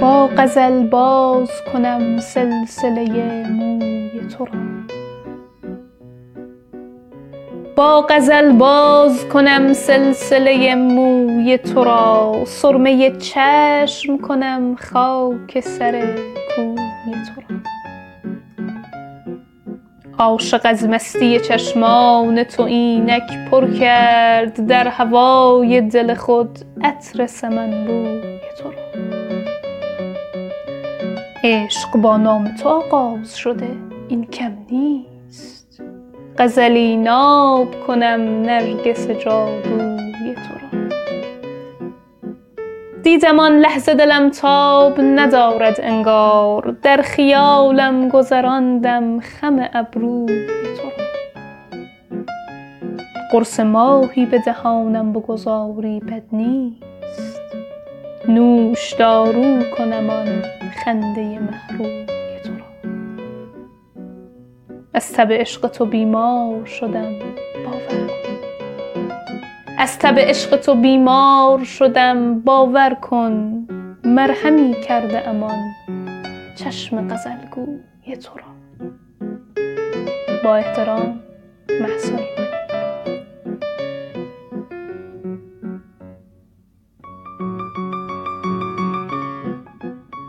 با غزل باز کنم سلسله موی تو را. با غزل باز کنم سلسله موی تو را. سرمه چشم کنم خاک سر کوی تو را. عاشق از مستی چشمان تو اینک پر کرد در هوای دل خود عطر سمن بوی تو را. عشق با نام تو آغاز شده. این کم نیست. غزلی ناب کنم نرگس جادوی تو را. دیدم آن لحظه دلم تاب ندارد انگار. در خیالم گذراندم خم ابروی تو را. قرص ماهی به دهانم بگذاری بد نیست. نوشدارو کنم آن خنده مه روی تو را از تب عشق تو بیمار شدم. باور کن. مرهمی کرده ام آن چشم غزل گوی تو را با احترام